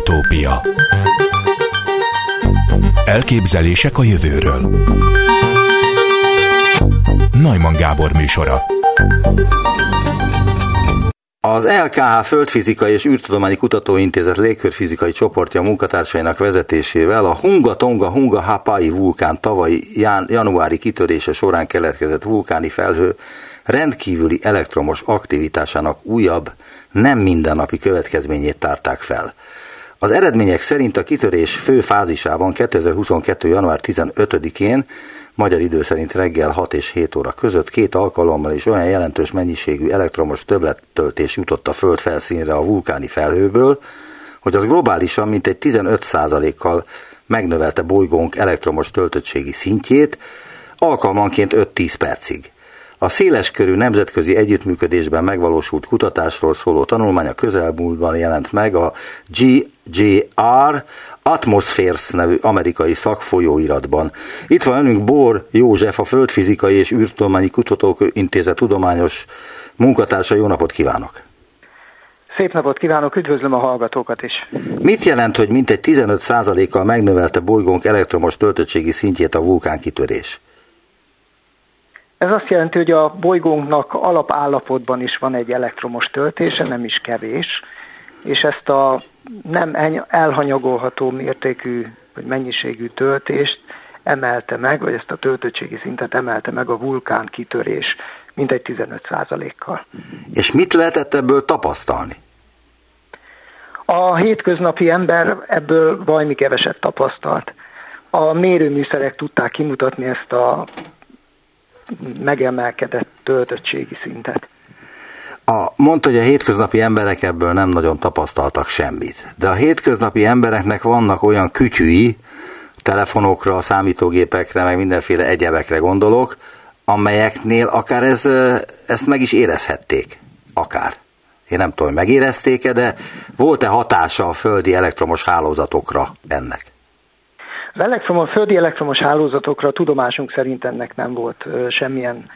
Utópia. Elképzelések a jövőről. Najman Gábor műsora. Az LKH Földfizikai és űrtudományi kutatóintézet légkörfizikai csoportja munkatársainak vezetésével a Hunga Tonga Hunga Hapai vulkán tavalyi januári kitörése során keletkezett vulkáni felhő rendkívüli elektromos aktivitásának újabb, nem mindennapi következményét tárták fel. Az eredmények szerint a kitörés fő fázisában 2022. január 15-én magyar idő szerint reggel 6 és 7 óra között két alkalommal is olyan jelentős mennyiségű elektromos többlettöltés jutott a föld felszínre a vulkáni felhőből, hogy az globálisan mintegy 15%-kal megnövelte bolygónk elektromos töltöttségi szintjét, alkalmanként 5-10 percig. A széleskörű nemzetközi együttműködésben megvalósult kutatásról szóló tanulmány a közelmúltban jelent meg a GJR Atmospheres nevű amerikai szakfolyóiratban. Itt van önünk Bor József, a Földfizikai és űrtudományi Kutatók Intézet tudományos munkatársa. Jó napot kívánok! Szép napot kívánok, üdvözlöm a hallgatókat is. Mit jelent, hogy mintegy 15%-kal megnövelte bolygónk elektromos töltöttségi szintjét a vulkánkitörés? Ez azt jelenti, hogy a bolygónknak alapállapotban is van egy elektromos töltése, nem is kevés, és ezt a nem elhanyagolható mértékű vagy mennyiségű töltést emelte meg, vagy ezt a töltöttségi szintet emelte meg a vulkán kitörés mintegy 15%-kal. És mit lehetett ebből tapasztalni? A hétköznapi ember ebből valami keveset tapasztalt. A mérőműszerek tudták kimutatni ezt a megemelkedett töltöttségi szintet. A, mondta, hogy a hétköznapi emberek ebből nem nagyon tapasztaltak semmit. De a hétköznapi embereknek vannak olyan kütyűi, telefonokra, számítógépekre, meg mindenféle egyebekre gondolok, amelyeknél akár ez, ezt meg is érezhették. Akár. Én nem tudom, hogy megérezték-e, de volt-e hatása a földi elektromos hálózatokra ennek? Az elektromos, földi elektromos hálózatokra tudomásunk szerint ennek nem volt semmilyen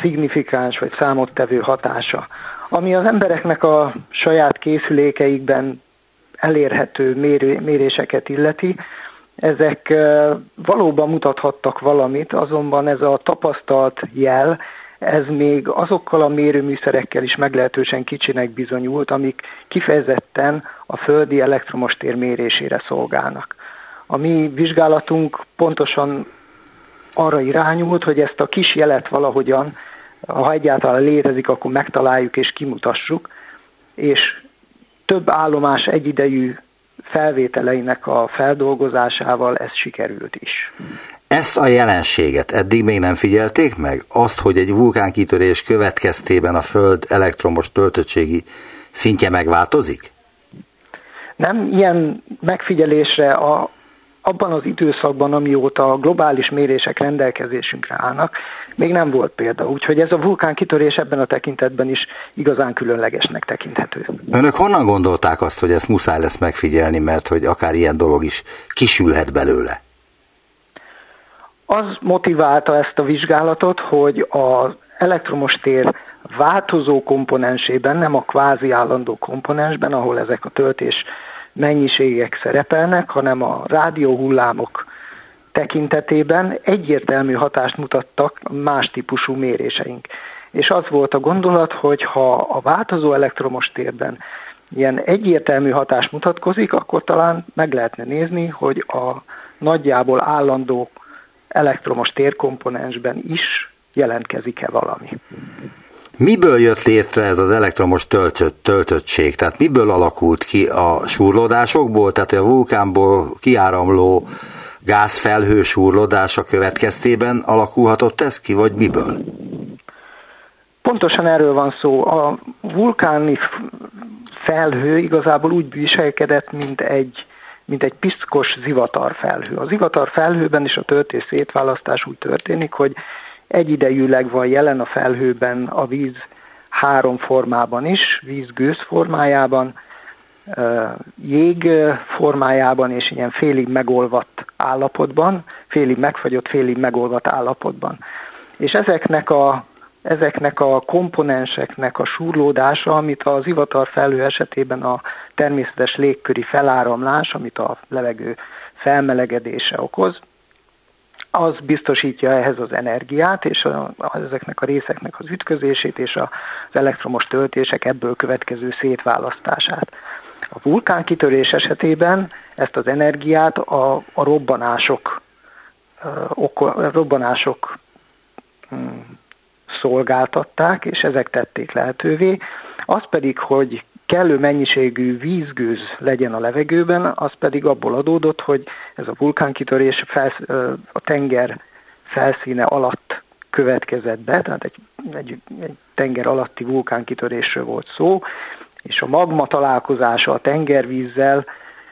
szignifikáns vagy számottevő hatása. Ami az embereknek a saját készülékeikben elérhető mérő, méréseket illeti, ezek valóban mutathattak valamit, azonban ez a tapasztalt jel, ez még azokkal a mérőműszerekkel is meglehetősen kicsinek bizonyult, amik kifejezetten a földi elektromos tér mérésére szolgálnak. A mi vizsgálatunk pontosan arra irányult, hogy ezt a kis jelet valahogyan, ha egyáltalán létezik, akkor megtaláljuk és kimutassuk, és több állomás egyidejű felvételeinek a feldolgozásával ez sikerült is. Ezt a jelenséget eddig még nem figyelték meg? Azt, hogy egy vulkánkitörés következtében a Föld elektromos töltöttségi szintje megváltozik? Nem, ilyen megfigyelésre a abban az időszakban, amióta a globális mérések rendelkezésünkre állnak, még nem volt példa. Úgyhogy ez a vulkán kitörés ebben a tekintetben is igazán különlegesnek tekinthető. Önök honnan gondolták azt, hogy ezt muszáj lesz megfigyelni, mert hogy akár ilyen dolog is kisülhet belőle? Az motiválta ezt a vizsgálatot, hogy az elektromos tér változó komponensében, nem a kvázi állandó komponensben, ahol ezek a töltés mennyiségek szerepelnek, hanem a rádióhullámok tekintetében egyértelmű hatást mutattak más típusú méréseink. És az volt a gondolat, hogy ha a változó elektromos térben ilyen egyértelmű hatás mutatkozik, akkor talán meg lehetne nézni, hogy a nagyjából állandó elektromos térkomponensben is jelentkezik-e valami. Miből jött létre ez az elektromos töltött, töltöttség? Tehát miből alakult ki a súrlódásokból? Tehát a vulkánból kiáramló gázfelhő súrlódása következtében alakulhatott ez ki, vagy miből? Pontosan erről van szó. A vulkáni felhő igazából úgy viselkedett, mint egy, mint egy piszkos zivatarfelhő. A zivatarfelhőben is a töltés szétválasztás úgy történik, hogy egyidejűleg van jelen a felhőben a víz három formában is, vízgőz formájában, jég formájában és ilyen félig megolvadt állapotban, félig megfagyott, félig megolvadt állapotban. És ezeknek a, ezeknek a komponenseknek a súrlódása, amit az ivatar felhő esetében a természetes légköri feláramlás, amit a levegő felmelegedése okoz, az biztosítja ehhez az energiát, és a, a, ezeknek a részeknek az ütközését, és az elektromos töltések ebből következő szétválasztását. A vulkánkitörés esetében ezt az energiát a, a robbanások, a robbanások hm, szolgáltatták, és ezek tették lehetővé. Az pedig, hogy kellő mennyiségű vízgőz legyen a levegőben, az pedig abból adódott, hogy ez a vulkánkitörés felsz, a tenger felszíne alatt következett be, tehát egy, egy, egy tenger alatti vulkánkitörésről volt szó, és a magma találkozása a tengervízzel,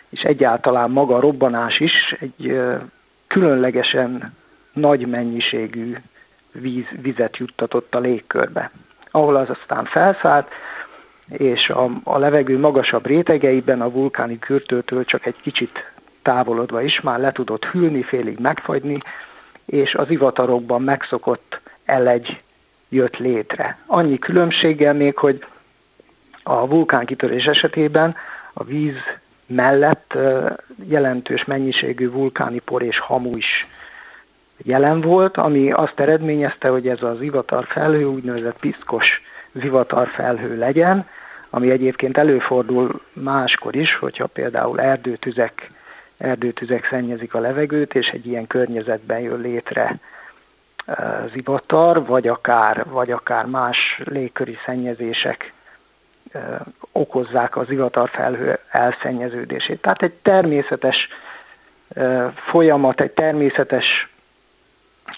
és egyáltalán maga a robbanás is egy különlegesen nagy mennyiségű víz, vizet juttatott a légkörbe. Ahol az aztán felszállt, és a, a levegő magasabb rétegeiben a vulkáni kürtőtől csak egy kicsit távolodva is már le tudott hűlni, félig megfagyni, és az ivatarokban megszokott elegy jött létre. Annyi különbséggel még, hogy a vulkánkitörés esetében a víz mellett jelentős mennyiségű vulkáni por és hamu is jelen volt, ami azt eredményezte, hogy ez az ivatar felhő úgynevezett piszkos zivatar felhő legyen, ami egyébként előfordul máskor is, hogyha például erdőtüzek, erdőtüzek szennyezik a levegőt, és egy ilyen környezetben jön létre zivatar, vagy akár, vagy akár más légköri szennyezések okozzák az felhő elszennyeződését. Tehát egy természetes folyamat, egy természetes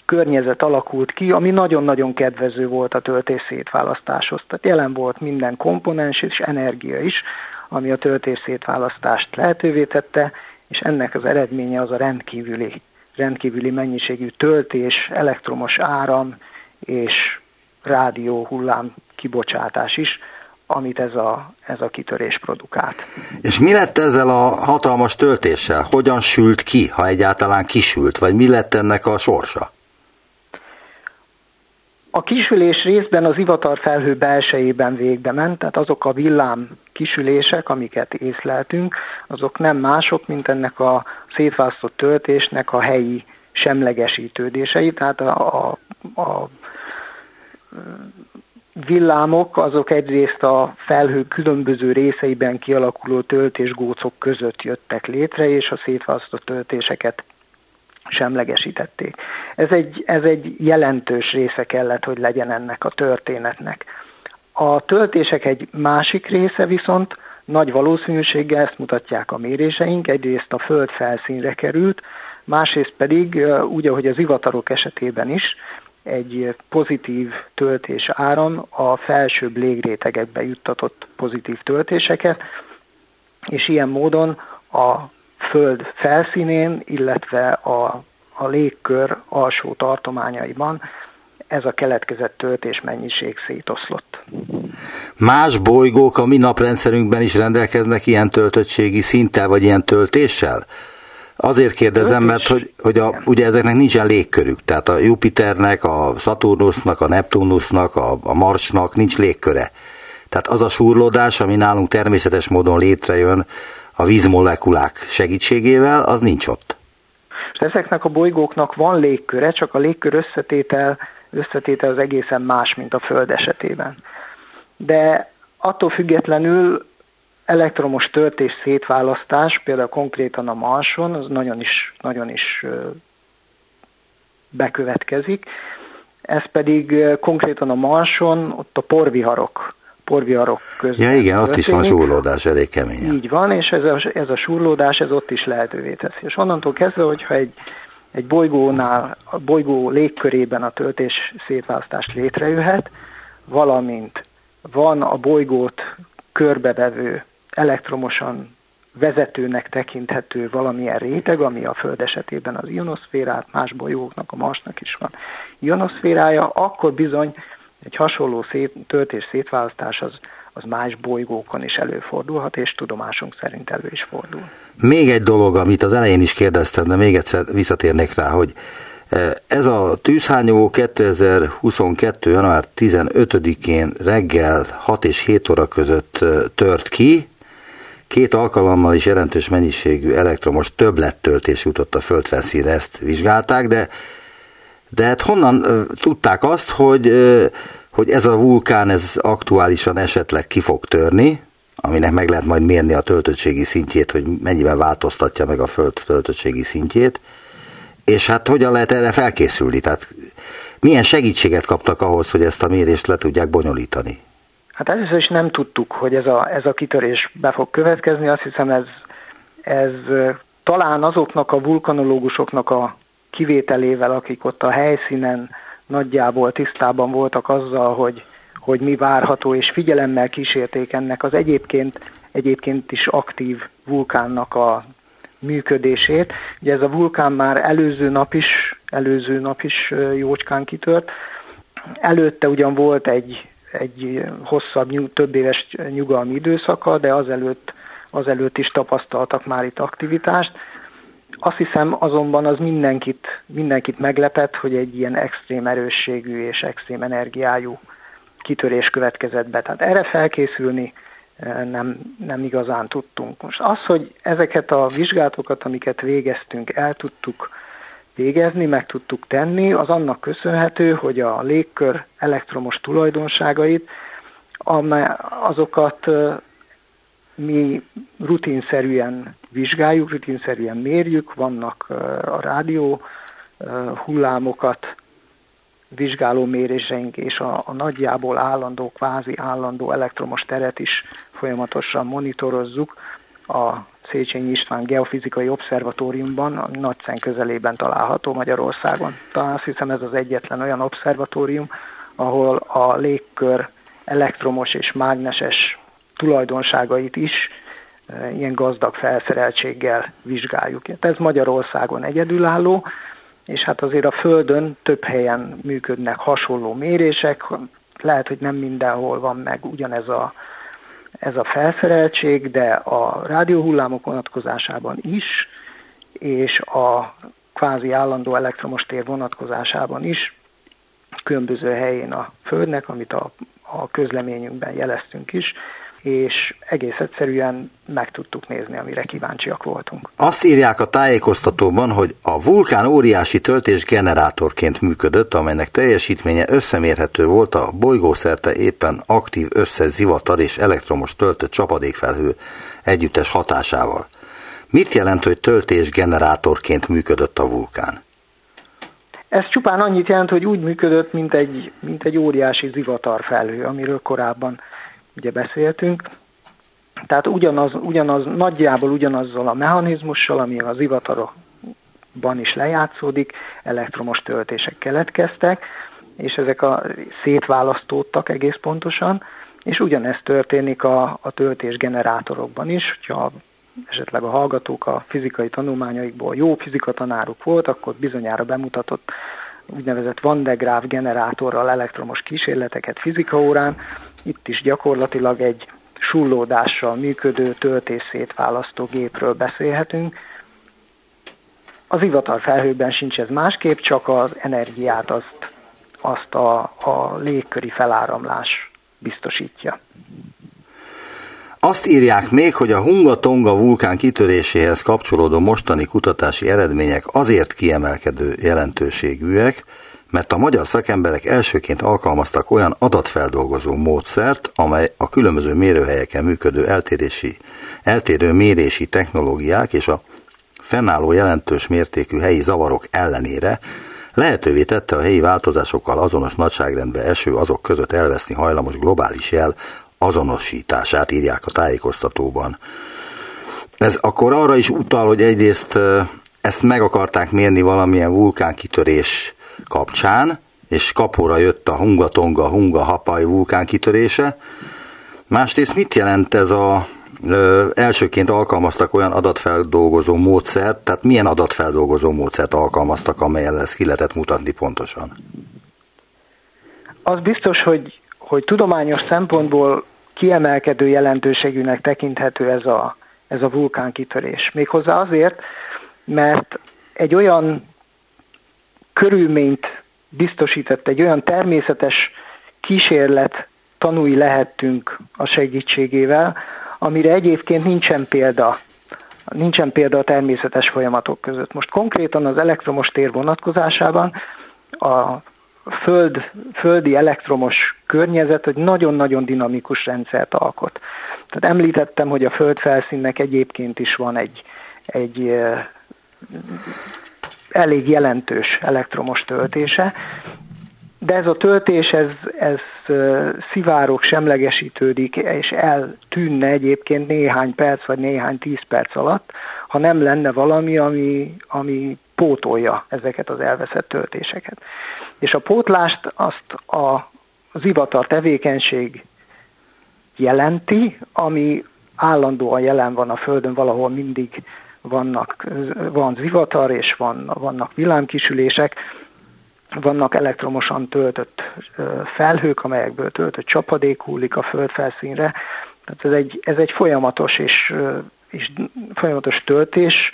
környezet alakult ki, ami nagyon-nagyon kedvező volt a töltés szétválasztáshoz. Tehát jelen volt minden komponens és energia is, ami a töltés szétválasztást lehetővé tette, és ennek az eredménye az a rendkívüli, rendkívüli mennyiségű töltés, elektromos áram és rádió hullám kibocsátás is, amit ez a, ez a kitörés produkált. És mi lett ezzel a hatalmas töltéssel? Hogyan sült ki, ha egyáltalán kisült, vagy mi lett ennek a sorsa? A kisülés részben az ivatar felhő belsejében végbe ment, tehát azok a villám kisülések, amiket észleltünk, azok nem mások, mint ennek a szétválasztott töltésnek a helyi semlegesítődései, tehát a, a, a villámok azok egyrészt a felhő különböző részeiben kialakuló töltésgócok között jöttek létre, és a szétválasztott töltéseket semlegesítették. Ez egy, ez egy jelentős része kellett, hogy legyen ennek a történetnek. A töltések egy másik része viszont nagy valószínűséggel ezt mutatják a méréseink, egyrészt a föld felszínre került, másrészt pedig úgy, ahogy az ivatarok esetében is, egy pozitív töltés áram a felsőbb légrétegekbe juttatott pozitív töltéseket, és ilyen módon a Föld felszínén, illetve a, a légkör alsó tartományaiban ez a keletkezett töltésmennyiség szétoszlott. Más bolygók a mi naprendszerünkben is rendelkeznek ilyen töltöttségi szinttel, vagy ilyen töltéssel? Azért kérdezem, mert hogy, hogy a, ugye ezeknek nincsen légkörük, tehát a Jupiternek, a Saturnusnak, a Neptunusnak, a, a Marsnak nincs légköre. Tehát az a súrlódás, ami nálunk természetes módon létrejön a vízmolekulák segítségével, az nincs ott. És ezeknek a bolygóknak van légköre, csak a légkör összetétel, összetétel az egészen más, mint a Föld esetében. De attól függetlenül elektromos töltés szétválasztás, például konkrétan a Marson, az nagyon is, nagyon is bekövetkezik. Ez pedig konkrétan a Marson, ott a porviharok, porviharok között. Ja igen, történik. ott is van súrlódás elég kemény. Így van, és ez a, ez a súrlódás, ez ott is lehetővé teszi. És onnantól kezdve, hogyha egy, egy bolygónál, a bolygó légkörében a töltés szétválasztás létrejöhet, valamint van a bolygót körbevevő elektromosan vezetőnek tekinthető valamilyen réteg, ami a Föld esetében az ionoszférát, más bolygóknak, a Marsnak is van ionoszférája, akkor bizony egy hasonló szét, töltés szétválasztás az, az más bolygókon is előfordulhat, és tudomásunk szerint elő is fordul. Még egy dolog, amit az elején is kérdeztem, de még egyszer visszatérnék rá, hogy e, ez a tűzhányó 2022. január 15-én reggel 6 és 7 óra között e, tört ki, Két alkalommal is jelentős mennyiségű elektromos többlettöltés jutott a földfelszínre, ezt vizsgálták, de, de hát honnan tudták azt, hogy, hogy ez a vulkán ez aktuálisan esetleg ki fog törni, aminek meg lehet majd mérni a töltöttségi szintjét, hogy mennyiben változtatja meg a föld töltöttségi szintjét, és hát hogyan lehet erre felkészülni, tehát milyen segítséget kaptak ahhoz, hogy ezt a mérést le tudják bonyolítani? Hát először is nem tudtuk, hogy ez a, ez a kitörés be fog következni. Azt hiszem ez, ez talán azoknak a vulkanológusoknak a kivételével, akik ott a helyszínen nagyjából tisztában voltak azzal, hogy, hogy mi várható, és figyelemmel kísérték ennek az egyébként, egyébként is aktív vulkánnak a működését. Ugye ez a vulkán már előző nap is, előző nap is jócskán kitört. Előtte ugyan volt egy egy hosszabb, több éves nyugalmi időszaka, de azelőtt, azelőtt is tapasztaltak már itt aktivitást. Azt hiszem azonban az mindenkit, mindenkit meglepett, hogy egy ilyen extrém erősségű és extrém energiájú kitörés következett be. Tehát erre felkészülni eh, nem, nem igazán tudtunk. Most az, hogy ezeket a vizsgálatokat, amiket végeztünk, el tudtuk végezni, meg tudtuk tenni, az annak köszönhető, hogy a légkör elektromos tulajdonságait, azokat mi rutinszerűen vizsgáljuk, rutinszerűen mérjük, vannak a rádió hullámokat vizsgáló méréseink, és a, a nagyjából állandó, kvázi állandó elektromos teret is folyamatosan monitorozzuk a Széchenyi István Geofizikai Obszervatóriumban, a Nagyszen közelében található Magyarországon. Talán azt hiszem ez az egyetlen olyan obszervatórium, ahol a légkör elektromos és mágneses tulajdonságait is e, ilyen gazdag felszereltséggel vizsgáljuk. Ez Magyarországon egyedülálló, és hát azért a Földön több helyen működnek hasonló mérések, lehet, hogy nem mindenhol van meg ugyanez a ez a felszereltség, de a rádióhullámok vonatkozásában is, és a kvázi állandó elektromos tér vonatkozásában is különböző helyén a Földnek, amit a, a közleményünkben jeleztünk is, és egész egyszerűen meg tudtuk nézni, amire kíváncsiak voltunk. Azt írják a tájékoztatóban, hogy a vulkán óriási töltés generátorként működött, amelynek teljesítménye összemérhető volt a bolygószerte éppen aktív összezivatar és elektromos töltött csapadékfelhő együttes hatásával. Mit jelent, hogy töltés generátorként működött a vulkán? Ez csupán annyit jelent, hogy úgy működött, mint egy, mint egy óriási zivatarfelhő, amiről korábban ugye beszéltünk. Tehát ugyanaz, ugyanaz, nagyjából ugyanazzal a mechanizmussal, ami az ivatarokban is lejátszódik, elektromos töltések keletkeztek, és ezek a szétválasztódtak egész pontosan, és ugyanezt történik a, a töltés generátorokban is, hogyha esetleg a hallgatók a fizikai tanulmányaikból jó fizikatanáruk volt, akkor bizonyára bemutatott úgynevezett Van de Graaf generátorral elektromos kísérleteket fizikaórán, itt is gyakorlatilag egy sullódással működő töltésszétválasztó gépről beszélhetünk. Az ivatar felhőben sincs ez másképp, csak az energiát azt, azt a, a légköri feláramlás biztosítja. Azt írják még, hogy a Hunga-Tonga vulkán kitöréséhez kapcsolódó mostani kutatási eredmények azért kiemelkedő jelentőségűek, mert a magyar szakemberek elsőként alkalmaztak olyan adatfeldolgozó módszert, amely a különböző mérőhelyeken működő eltérési, eltérő mérési technológiák és a fennálló jelentős mértékű helyi zavarok ellenére lehetővé tette a helyi változásokkal azonos nagyságrendbe eső azok között elveszni hajlamos globális jel azonosítását, írják a tájékoztatóban. Ez akkor arra is utal, hogy egyrészt ezt meg akarták mérni valamilyen vulkánkitörés kapcsán, és kapóra jött a Hunga-Tonga, Hunga-Hapai vulkán kitörése. Másrészt mit jelent ez a ö, elsőként alkalmaztak olyan adatfeldolgozó módszert, tehát milyen adatfeldolgozó módszert alkalmaztak, amelyen ezt ki lehetett mutatni pontosan? Az biztos, hogy, hogy tudományos szempontból kiemelkedő jelentőségűnek tekinthető ez a, ez a vulkánkitörés. Méghozzá azért, mert egy olyan körülményt biztosított, egy olyan természetes kísérlet tanúi lehettünk a segítségével, amire egyébként nincsen példa nincsen példa a természetes folyamatok között. Most konkrétan az elektromos tér vonatkozásában a föld, földi elektromos környezet egy nagyon-nagyon dinamikus rendszert alkot. Tehát említettem, hogy a föld felszínnek egyébként is van egy, egy elég jelentős elektromos töltése, de ez a töltés, ez, ez szivárok, semlegesítődik, és eltűnne egyébként néhány perc, vagy néhány tíz perc alatt, ha nem lenne valami, ami, ami pótolja ezeket az elveszett töltéseket. És a pótlást azt a zivatar tevékenység jelenti, ami állandóan jelen van a Földön, valahol mindig vannak, van zivatar, és van, vannak villámkisülések, vannak elektromosan töltött felhők, amelyekből töltött csapadék hullik a föld felszínre. Tehát ez egy, ez egy folyamatos és, és folyamatos töltés,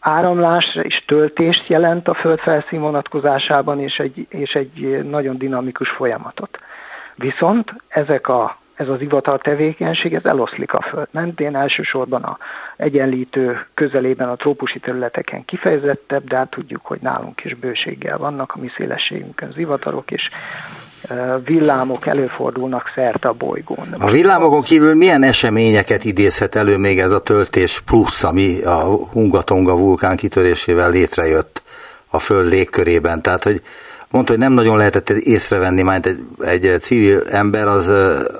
áramlás és töltést jelent a föld felszín vonatkozásában, és egy, és egy nagyon dinamikus folyamatot. Viszont ezek a ez az ivatal tevékenység, ez eloszlik a föld mentén, elsősorban a egyenlítő közelében a trópusi területeken kifejezettebb, de hát tudjuk, hogy nálunk is bőséggel vannak a mi szélességünkön zivatarok, és villámok előfordulnak szerte a bolygón. A villámokon kívül milyen eseményeket idézhet elő még ez a töltés plusz, ami a Hungatonga vulkán kitörésével létrejött a Föld légkörében? Tehát, hogy mondta, hogy nem nagyon lehetett észrevenni, mert egy, egy civil ember az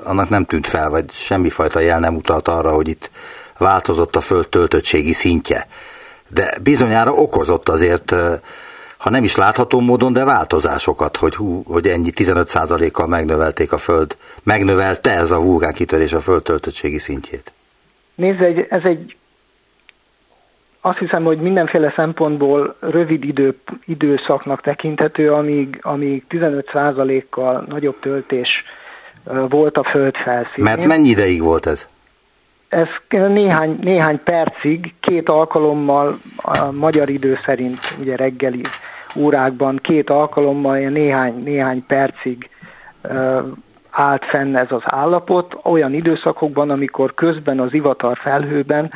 annak nem tűnt fel, vagy semmifajta jel nem utalt arra, hogy itt változott a föld töltöttségi szintje. De bizonyára okozott azért, ha nem is látható módon, de változásokat, hogy, hú, hogy ennyi 15%-kal megnövelték a föld, megnövelte ez a vulkán kitörés a föld töltöttségi szintjét. Nézd, ez egy azt hiszem, hogy mindenféle szempontból rövid idő, időszaknak tekinthető, amíg, amíg 15%-kal nagyobb töltés volt a föld felszínén. Mert mennyi ideig volt ez? Ez néhány, néhány percig, két alkalommal, a magyar idő szerint, ugye reggeli órákban, két alkalommal, néhány, néhány percig állt fenn ez az állapot, olyan időszakokban, amikor közben az ivatar felhőben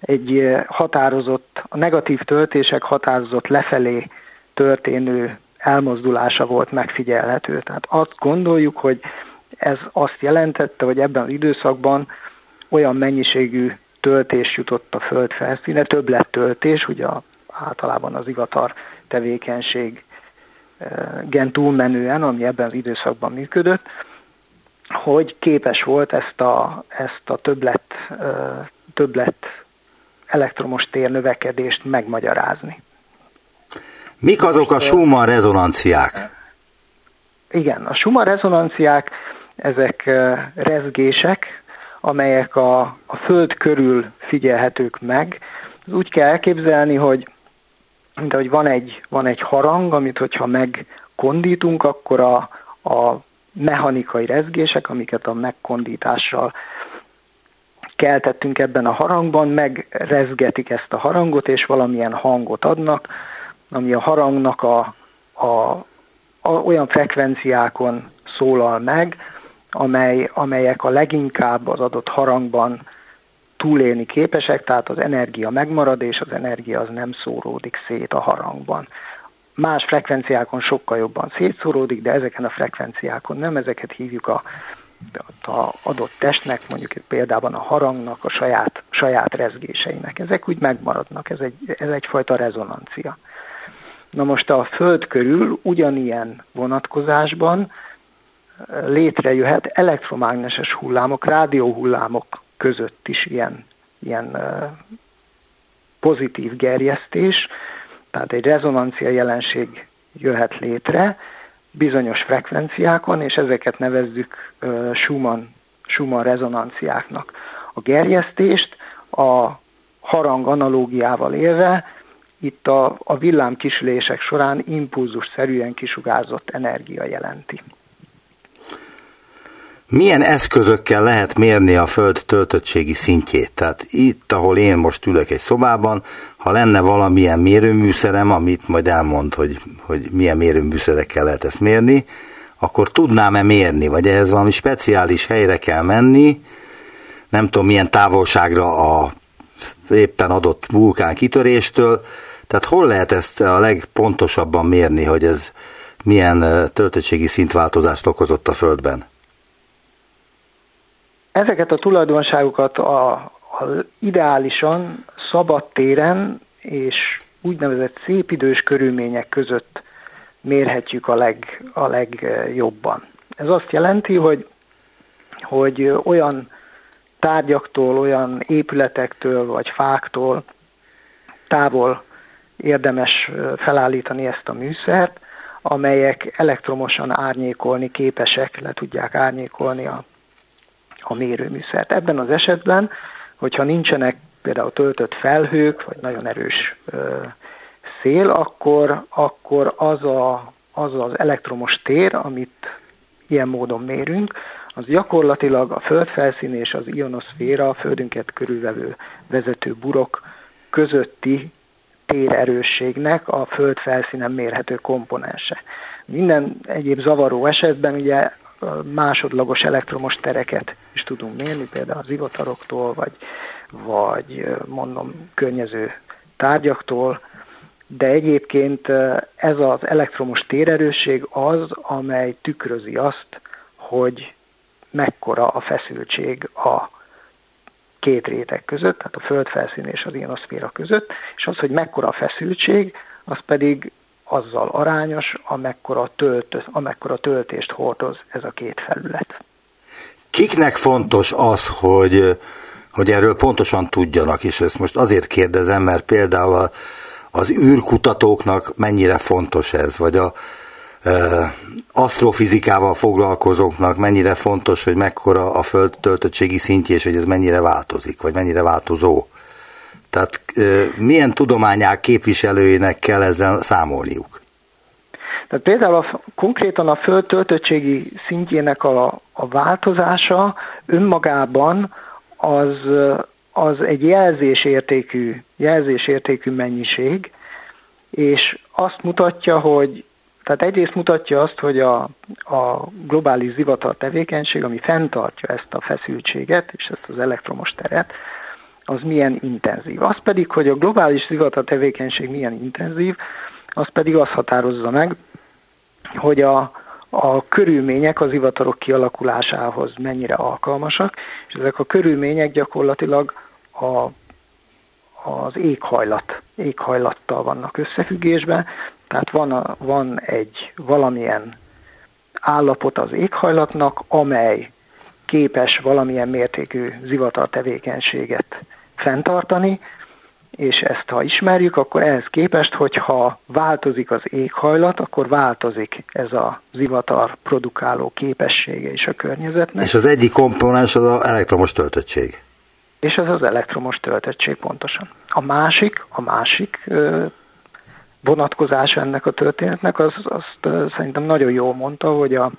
egy eh, határozott, a negatív töltések határozott lefelé történő elmozdulása volt megfigyelhető. Tehát azt gondoljuk, hogy ez azt jelentette, hogy ebben az időszakban olyan mennyiségű töltés jutott a föld felszíne, több lett töltés, ugye általában az igatar tevékenység eh, gen túlmenően, ami ebben az időszakban működött, hogy képes volt ezt a, ezt a többlet, eh, többlet elektromos tér növekedést megmagyarázni. Mik azok a Schumann rezonanciák? Igen, a Schumann rezonanciák, ezek rezgések, amelyek a, a Föld körül figyelhetők meg. Ez úgy kell elképzelni, hogy mint hogy van egy, van egy harang, amit hogyha megkondítunk, akkor a, a mechanikai rezgések, amiket a megkondítással keltettünk ebben a harangban, megrezgetik ezt a harangot, és valamilyen hangot adnak, ami a harangnak a, a, a olyan frekvenciákon szólal meg, amely, amelyek a leginkább az adott harangban túlélni képesek, tehát az energia megmarad, és az energia az nem szóródik szét a harangban. Más frekvenciákon sokkal jobban szétszóródik, de ezeken a frekvenciákon nem, ezeket hívjuk a a adott testnek, mondjuk példában a harangnak, a saját, saját rezgéseinek. Ezek úgy megmaradnak, ez, egy, ez egyfajta rezonancia. Na most a Föld körül ugyanilyen vonatkozásban létrejöhet elektromágneses hullámok, rádióhullámok között is ilyen, ilyen pozitív gerjesztés, tehát egy rezonancia jelenség jöhet létre, bizonyos frekvenciákon, és ezeket nevezzük Schumann, Schumann rezonanciáknak. A gerjesztést a harang analógiával élve itt a, a villámkisülések során impulzus szerűen kisugárzott energia jelenti. Milyen eszközökkel lehet mérni a Föld töltöttségi szintjét? Tehát itt, ahol én most ülök egy szobában, ha lenne valamilyen mérőműszerem, amit majd elmond, hogy, hogy milyen mérőműszerekkel lehet ezt mérni, akkor tudnám-e mérni, vagy ehhez valami speciális helyre kell menni, nem tudom milyen távolságra a éppen adott vulkán kitöréstől. Tehát hol lehet ezt a legpontosabban mérni, hogy ez milyen töltöttségi szintváltozást okozott a Földben? Ezeket a tulajdonságokat a, a ideálisan szabad téren és úgynevezett szépidős körülmények között mérhetjük a, leg, a legjobban. Ez azt jelenti, hogy, hogy olyan tárgyaktól, olyan épületektől vagy fáktól távol érdemes felállítani ezt a műszert, amelyek elektromosan árnyékolni képesek, le tudják árnyékolni a, a mérőműszert. Ebben az esetben, hogyha nincsenek például töltött felhők, vagy nagyon erős szél, akkor, akkor az, a, az az elektromos tér, amit ilyen módon mérünk, az gyakorlatilag a földfelszín és az ionoszféra, a földünket körülvevő vezető burok közötti térerősségnek a föld felszínen mérhető komponense. Minden egyéb zavaró esetben ugye másodlagos elektromos tereket is tudunk mérni, például az ivataroktól, vagy, vagy mondom környező tárgyaktól, de egyébként ez az elektromos térerősség az, amely tükrözi azt, hogy mekkora a feszültség a két réteg között, tehát a földfelszín és az ionoszféra között, és az, hogy mekkora a feszültség, az pedig azzal arányos, amekkora, tölt, amekkora töltést hordoz ez a két felület. Kiknek fontos az, hogy, hogy erről pontosan tudjanak, és ezt most azért kérdezem, mert például az űrkutatóknak mennyire fontos ez, vagy a, asztrofizikával foglalkozóknak mennyire fontos, hogy mekkora a föld töltöttségi szintje, és hogy ez mennyire változik, vagy mennyire változó. Tehát milyen tudományák képviselőinek kell ezzel számolniuk? Tehát például a, konkrétan a föld töltöttségi szintjének a, a változása önmagában az, az egy jelzésértékű, jelzésértékű mennyiség, és azt mutatja, hogy tehát egyrészt mutatja azt, hogy a, a globális zivatar tevékenység, ami fenntartja ezt a feszültséget és ezt az elektromos teret, az milyen intenzív. Az pedig, hogy a globális zivatar tevékenység milyen intenzív, az pedig azt határozza meg, hogy a, a körülmények az zivatarok kialakulásához mennyire alkalmasak, és ezek a körülmények gyakorlatilag a, az éghajlat, éghajlattal vannak összefüggésben, tehát van, a, van egy valamilyen állapot az éghajlatnak, amely képes valamilyen mértékű zivatar tevékenységet fenntartani, és ezt ha ismerjük, akkor ehhez képest, hogyha változik az éghajlat, akkor változik ez a zivatar produkáló képessége is a környezetnek. És az egyik komponens az az elektromos töltöttség. És ez az elektromos töltöttség pontosan. A másik, a másik vonatkozása ennek a történetnek, az, azt szerintem nagyon jól mondta, hogy a,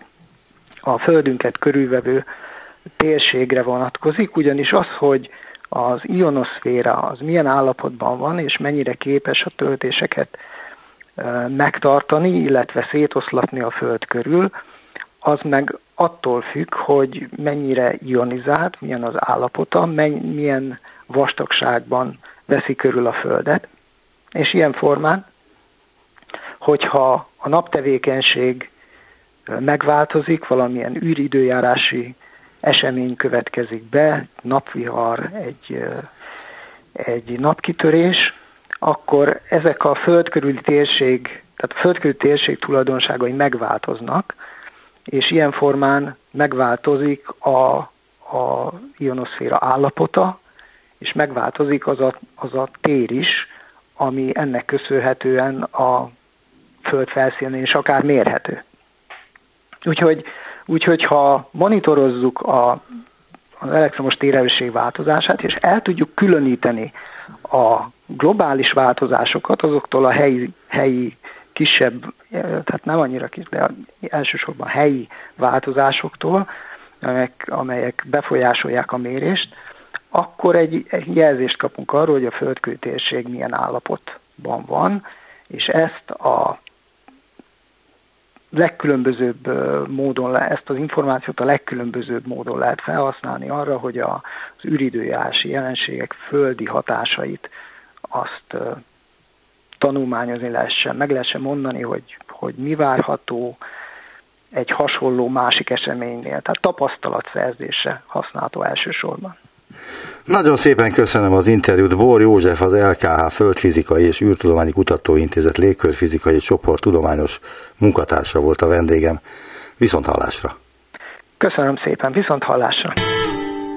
a Földünket körülvevő térségre vonatkozik, ugyanis az, hogy az ionoszféra az milyen állapotban van, és mennyire képes a töltéseket megtartani, illetve szétoszlatni a Föld körül, az meg attól függ, hogy mennyire ionizált, milyen az állapota, milyen vastagságban veszi körül a Földet, és ilyen formán hogyha a naptevékenység megváltozik, valamilyen űridőjárási esemény következik be, napvihar, egy, egy napkitörés, akkor ezek a földkörüli térség, tehát a földkörüli térség tulajdonságai megváltoznak, és ilyen formán megváltozik a, a ionoszféra állapota, és megváltozik az a, az a tér is, ami ennek köszönhetően a föld felszínén is akár mérhető. Úgyhogy, úgyhogy ha monitorozzuk a, az elektromos térerősség változását, és el tudjuk különíteni a globális változásokat azoktól a helyi, helyi kisebb, tehát nem annyira kis, de elsősorban helyi változásoktól, amelyek, amelyek befolyásolják a mérést, akkor egy, egy jelzést kapunk arról, hogy a földkörű térség milyen állapotban van, és ezt a legkülönbözőbb módon, le, ezt az információt a legkülönbözőbb módon lehet felhasználni arra, hogy a, az űridőjárási jelenségek földi hatásait azt tanulmányozni lehessen, meg lehessen mondani, hogy, hogy mi várható egy hasonló másik eseménynél. Tehát tapasztalatszerzése használható elsősorban. Nagyon szépen köszönöm az interjút. Bor József, az LKH Földfizikai és űrtudományi kutatóintézet légkörfizikai csoport tudományos munkatársa volt a vendégem. Viszont hallásra! Köszönöm szépen, viszont hallásra!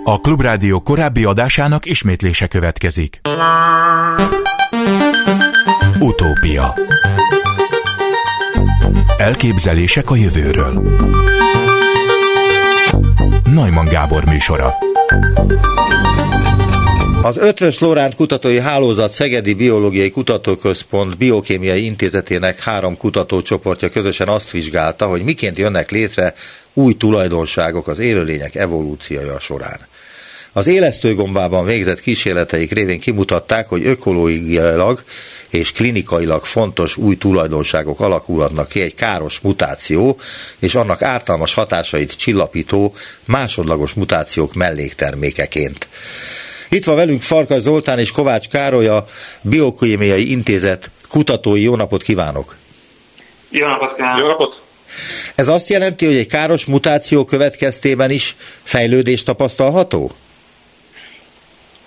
A Klubrádió korábbi adásának ismétlése következik. Utópia Elképzelések a jövőről Najman Gábor műsora az Ötvös Lóránt Kutatói Hálózat Szegedi Biológiai Kutatóközpont Biokémiai Intézetének három kutatócsoportja közösen azt vizsgálta, hogy miként jönnek létre új tulajdonságok az élőlények evolúciója során. Az élesztőgombában végzett kísérleteik révén kimutatták, hogy ökológiailag és klinikailag fontos új tulajdonságok alakulhatnak ki egy káros mutáció és annak ártalmas hatásait csillapító másodlagos mutációk melléktermékeként. Itt van velünk Farkas Zoltán és Kovács Károly, a Biokémiai Intézet kutatói. Jó napot kívánok! Jó napot kívánok! Jó napot! Ez azt jelenti, hogy egy káros mutáció következtében is fejlődés tapasztalható?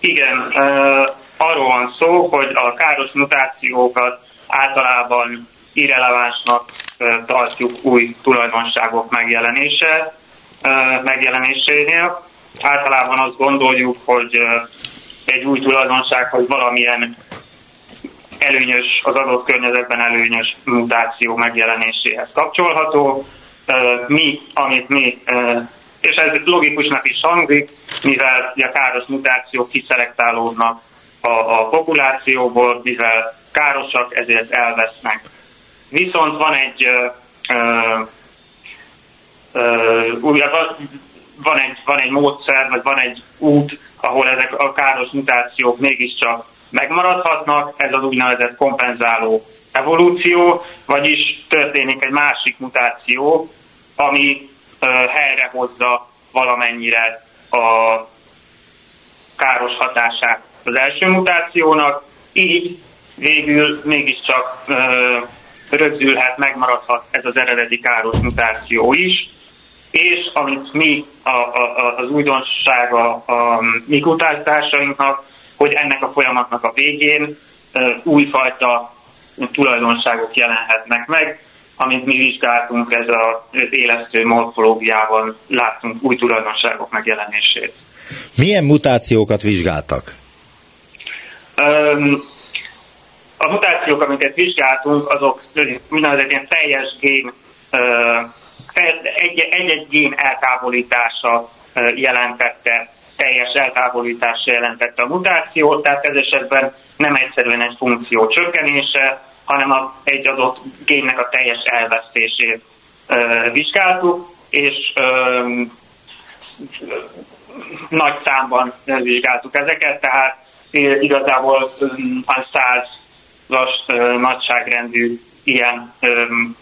Igen, arról van szó, hogy a káros mutációkat általában irrelevánsnak tartjuk új tulajdonságok megjelenése, megjelenésénél, általában azt gondoljuk, hogy egy új tulajdonság, hogy valamilyen előnyös, az adott környezetben előnyös mutáció megjelenéséhez kapcsolható. Mi, amit mi, és ez logikusnak is hangzik, mivel a káros mutációk kiszelektálódnak a, a populációból, mivel károsak, ezért elvesznek. Viszont van egy ö, ö, ö, van egy, van egy módszer, vagy van egy út, ahol ezek a káros mutációk mégiscsak megmaradhatnak, ez az úgynevezett kompenzáló evolúció, vagyis történik egy másik mutáció, ami helyrehozza valamennyire a káros hatását az első mutációnak, így végül mégiscsak rögzülhet, megmaradhat ez az eredeti káros mutáció is, és amit mi a, a, az újdonság a, a mi kutatásainknak, hogy ennek a folyamatnak a végén újfajta tulajdonságok jelenhetnek meg, amit mi vizsgáltunk, ez az élesztő morfológiában láttunk új tulajdonságok megjelenését. Milyen mutációkat vizsgáltak? A mutációk, amiket vizsgáltunk, azok úgynevezett ilyen teljes gén egy-egy gén eltávolítása jelentette, teljes eltávolítása jelentette a mutációt, tehát ez esetben nem egyszerűen egy funkció csökkenése, hanem a, egy adott génnek a teljes elvesztését ö, vizsgáltuk, és ö, nagy számban vizsgáltuk ezeket, tehát igazából a százas nagyságrendű ilyen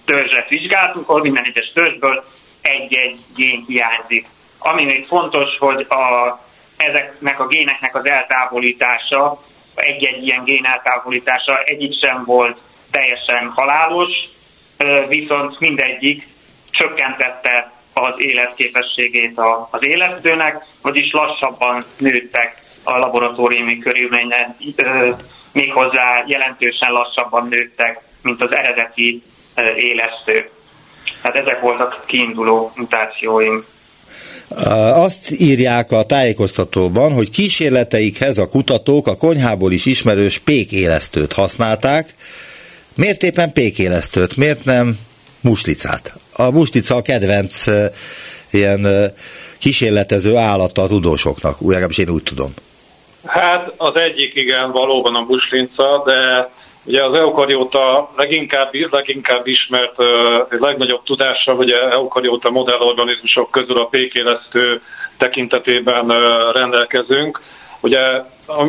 törzset vizsgáltunk, ahol minden egyes törzsből egy-egy gén hiányzik. Ami még fontos, hogy a, ezeknek a géneknek az eltávolítása, egy-egy ilyen gén eltávolítása egyik sem volt teljesen halálos, viszont mindegyik csökkentette az életképességét az élesztőnek, vagyis lassabban nőttek a laboratóriumi körülményen, méghozzá jelentősen lassabban nőttek mint az eredeti élesztő. Tehát ezek voltak kiinduló mutációim. Azt írják a tájékoztatóban, hogy kísérleteikhez a kutatók a konyhából is ismerős pékélesztőt használták. Miért éppen pékélesztőt? Miért nem muslicát? A muslica a kedvenc ilyen kísérletező állata a tudósoknak, legalábbis én úgy tudom. Hát az egyik igen, valóban a muslinca, de Ugye az eukarióta leginkább, leginkább ismert, egy legnagyobb tudása, hogy eukarióta modellorganizmusok közül a pékélesztő tekintetében rendelkezünk. Ugye,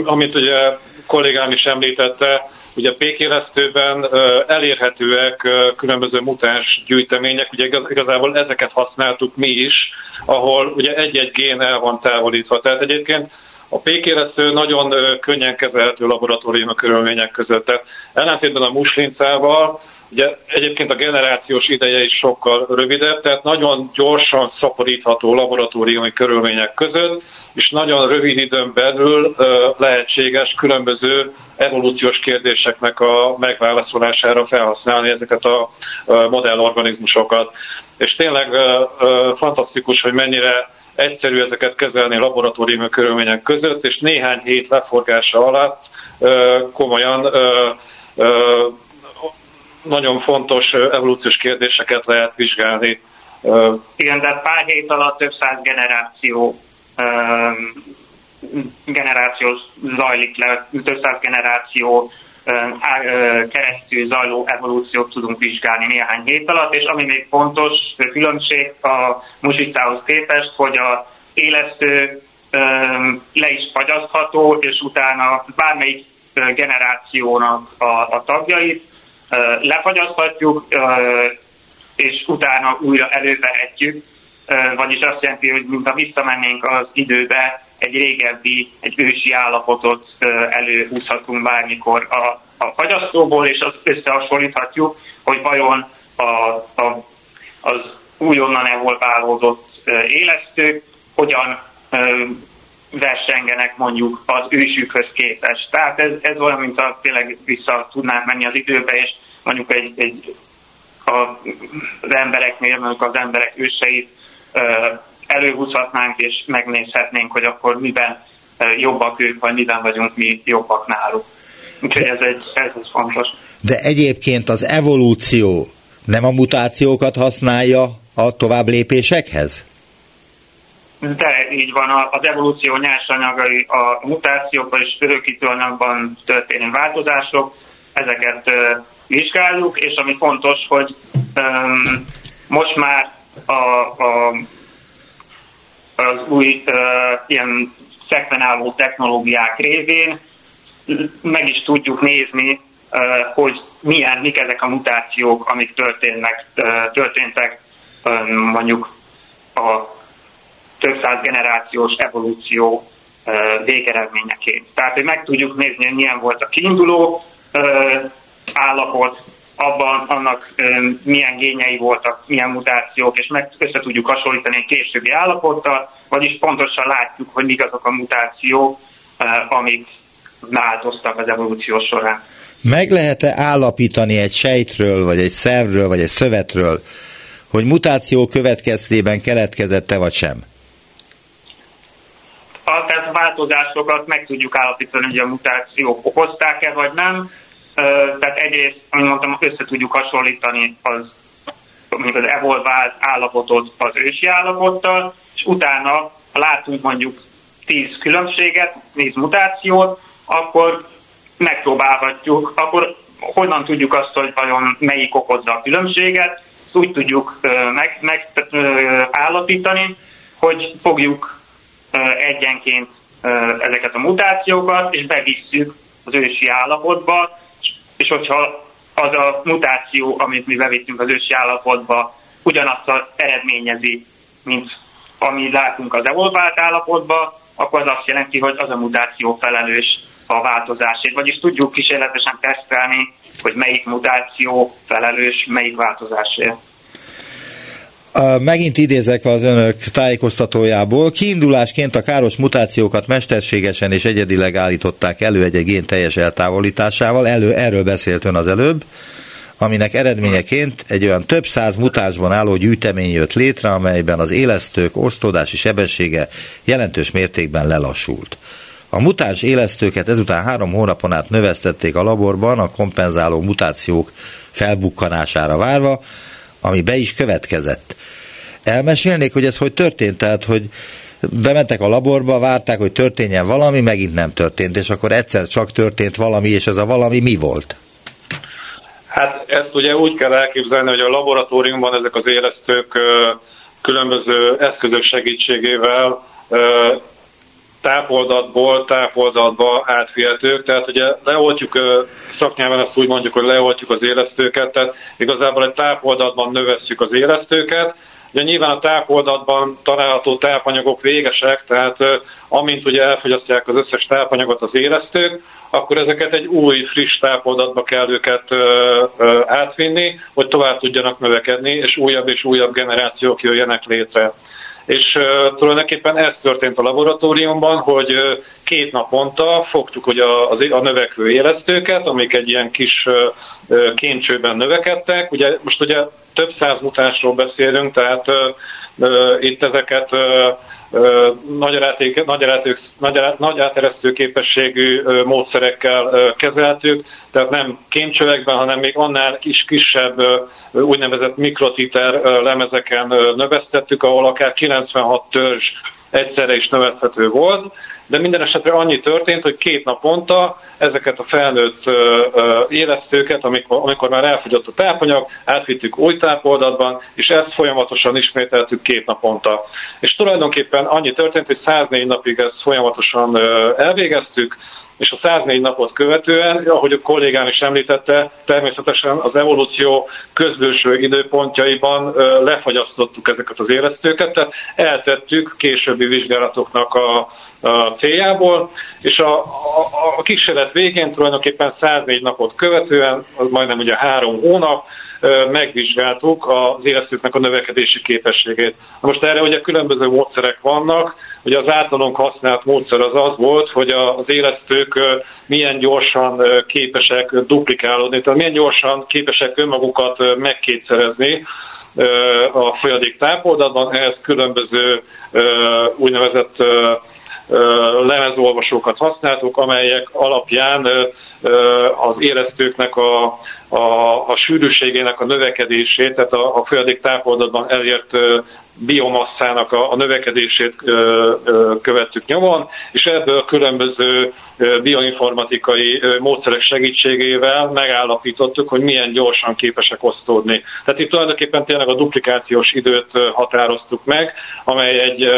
amit ugye kollégám is említette, Ugye pékélesztőben elérhetőek különböző mutáns gyűjtemények, ugye igazából ezeket használtuk mi is, ahol ugye egy-egy gén el van távolítva. Tehát egyébként a pékéresztő nagyon könnyen kezelhető laboratóriumi körülmények között. Tehát ellentétben a muslincával, ugye egyébként a generációs ideje is sokkal rövidebb, tehát nagyon gyorsan szaporítható laboratóriumi körülmények között, és nagyon rövid időn belül lehetséges különböző evolúciós kérdéseknek a megválaszolására felhasználni ezeket a modellorganizmusokat. És tényleg fantasztikus, hogy mennyire egyszerű ezeket kezelni laboratóriumi körülmények között, és néhány hét leforgása alatt komolyan nagyon fontos evolúciós kérdéseket lehet vizsgálni. Igen, de pár hét alatt több száz generáció generáció zajlik le, több száz generáció keresztül zajló evolúciót tudunk vizsgálni néhány hét alatt, és ami még fontos különbség a musicához képest, hogy a élesztő le is fagyasztható, és utána bármelyik generációnak a, a tagjait lefagyaszthatjuk, és utána újra elővehetjük, vagyis azt jelenti, hogy mintha visszamennénk az időbe, egy régebbi, egy ősi állapotot előhúzhatunk bármikor a, a fagyasztóból, és azt összehasonlíthatjuk, hogy vajon a, a, az újonnan evolválódott élesztők hogyan versengenek mondjuk az ősükhöz képest. Tehát ez, ez olyan, mint a tényleg vissza tudnánk menni az időbe, és mondjuk egy, egy a, az embereknél, mondjuk az emberek őseit előhúzhatnánk, és megnézhetnénk, hogy akkor miben jobbak ők, vagy miben vagyunk mi jobbak náluk. Úgyhogy ez, egy, ez egy fontos. De egyébként az evolúció nem a mutációkat használja a tovább lépésekhez? De így van, az evolúció nyersanyagai a mutációkban és örökítő anyagban történő változások, ezeket vizsgáljuk, és ami fontos, hogy um, most már a, a, az új uh, ilyen szekvenáló technológiák révén meg is tudjuk nézni, uh, hogy milyen, mik ezek a mutációk, amik történnek, uh, történtek um, mondjuk a több száz generációs evolúció uh, végeredményeként. Tehát, hogy meg tudjuk nézni, hogy milyen volt a kiinduló állapot, abban annak milyen gényei voltak, milyen mutációk, és meg össze tudjuk hasonlítani egy későbbi állapottal, vagyis pontosan látjuk, hogy mik azok a mutációk, amik változtak az evolúció során. Meg lehet-e állapítani egy sejtről, vagy egy szervről, vagy egy szövetről, hogy mutáció következtében keletkezette, vagy sem? A tehát változásokat meg tudjuk állapítani, hogy a mutációk okozták-e, vagy nem tehát egyrészt, amit mondtam, össze tudjuk hasonlítani az, mondjuk az evolvált állapotot az ősi állapottal, és utána, ha látunk mondjuk 10 különbséget, 10 mutációt, akkor megpróbálhatjuk, akkor honnan tudjuk azt, hogy vajon melyik okozza a különbséget, úgy tudjuk meg, meg hogy fogjuk egyenként ezeket a mutációkat, és bevisszük az ősi állapotba, és hogyha az a mutáció, amit mi bevittünk az ősi állapotba, ugyanazt az eredményezi, mint ami látunk az evolvált állapotban, akkor az azt jelenti, hogy az a mutáció felelős a változásért. Vagyis tudjuk kísérletesen tesztelni, hogy melyik mutáció felelős, melyik változásért. Megint idézek az önök tájékoztatójából. Kiindulásként a káros mutációkat mesterségesen és egyedileg állították elő egy, egy gén teljes eltávolításával. Elő, erről beszélt ön az előbb aminek eredményeként egy olyan több száz mutásban álló gyűjtemény jött létre, amelyben az élesztők osztódási sebessége jelentős mértékben lelassult. A mutáns élesztőket ezután három hónapon át növesztették a laborban a kompenzáló mutációk felbukkanására várva, ami be is következett. Elmesélnék, hogy ez hogy történt? Tehát, hogy bementek a laborba, várták, hogy történjen valami, megint nem történt, és akkor egyszer csak történt valami, és ez a valami mi volt? Hát ezt ugye úgy kell elképzelni, hogy a laboratóriumban ezek az élesztők különböző eszközök segítségével tápoldatból tápoldatba átvihetők, tehát ugye leoltjuk, szaknyelven ezt úgy mondjuk, hogy leoltjuk az élesztőket, tehát igazából egy tápoldatban növesszük az élesztőket, Ugye nyilván a tápoldatban található tápanyagok végesek, tehát amint ugye elfogyasztják az összes tápanyagot az élesztők, akkor ezeket egy új, friss tápoldatba kell őket ö, ö, átvinni, hogy tovább tudjanak növekedni, és újabb és újabb generációk jöjjenek létre. És tulajdonképpen ez történt a laboratóriumban, hogy uh, két naponta fogtuk ugye a, a növekvő élesztőket, amik egy ilyen kis uh, növekedtek. Ugye most ugye több száz mutásról beszélünk, tehát itt ezeket nagy, áteresztő képességű módszerekkel kezeltük, tehát nem kémcsövekben, hanem még annál is kisebb úgynevezett mikrotiter lemezeken növesztettük, ahol akár 96 törzs egyszerre is növeszthető volt de minden esetre annyi történt, hogy két naponta ezeket a felnőtt élesztőket, amikor, amikor már elfogyott a tápanyag, átvittük új tápoldatban, és ezt folyamatosan ismételtük két naponta. És tulajdonképpen annyi történt, hogy 104 napig ezt folyamatosan elvégeztük, és a 104 napot követően, ahogy a kollégám is említette, természetesen az evolúció közbőső időpontjaiban lefagyasztottuk ezeket az élesztőket, tehát eltettük későbbi vizsgálatoknak a, a céljából, és a, a, a kísérlet végén tulajdonképpen 104 napot követően, az majdnem ugye három hónap, megvizsgáltuk az élesztőknek a növekedési képességét. Most erre ugye különböző módszerek vannak, Ugye az általunk használt módszer az az volt, hogy az élesztők milyen gyorsan képesek duplikálódni, tehát milyen gyorsan képesek önmagukat megkétszerezni a folyadék tápoldatban, ehhez különböző úgynevezett lemezolvasókat használtuk, amelyek alapján az élesztőknek a, a, a sűrűségének a növekedését, tehát a, a folyadék tápoldatban elért biomasszának a, a növekedését ö, ö, követtük nyomon, és ebből különböző bioinformatikai módszerek segítségével megállapítottuk, hogy milyen gyorsan képesek osztódni. Tehát itt tulajdonképpen tényleg a duplikációs időt határoztuk meg, amely egy,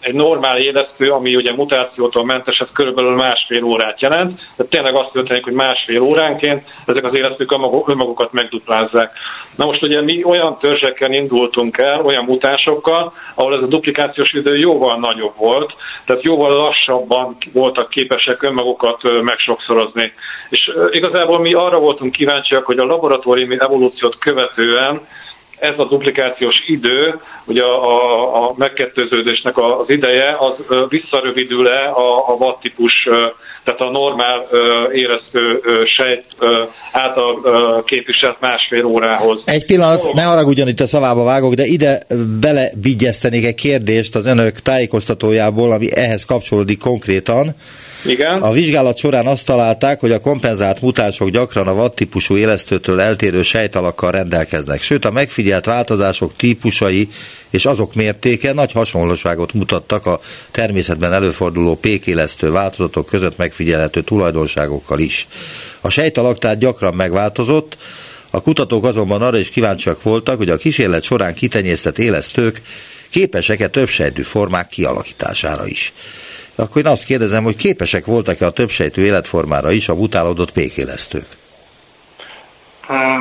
egy normál élesztő, ami ugye mutációtól mentes, ez körülbelül másfél órát jelent. Tehát tényleg azt történik, hogy másfél óránként ezek az élesztők önmagukat megduplázzák. Na most ugye mi olyan törzsekkel indultunk el, olyan mutásokkal, ahol ez a duplikációs idő jóval nagyobb volt, tehát jóval lassabban voltak képesek önmagukat megsokszorozni. És igazából mi arra voltunk kíváncsiak, hogy a laboratóriumi evolúciót követően ez a duplikációs idő, ugye a, a, a megkettőződésnek az ideje, az visszarövidül-e a, a VAT típus, tehát a normál éreztő sejt által képviselt másfél órához. Egy pillanat, ne haragudjon itt a szavába vágok, de ide belevigyeztenék egy kérdést az önök tájékoztatójából, ami ehhez kapcsolódik konkrétan. Igen. A vizsgálat során azt találták, hogy a kompenzált mutánsok gyakran a vad-típusú élesztőtől eltérő sejtalakkal rendelkeznek, sőt a megfigyelt változások típusai és azok mértéke nagy hasonlóságot mutattak a természetben előforduló pékélesztő változatok között megfigyelhető tulajdonságokkal is. A sejtalak tehát gyakran megváltozott, a kutatók azonban arra is kíváncsiak voltak, hogy a kísérlet során kitenyésztett élesztők képesek-e többsejtű formák kialakítására is akkor én azt kérdezem, hogy képesek voltak-e a többsejtő életformára is a mutálódott pékélesztők?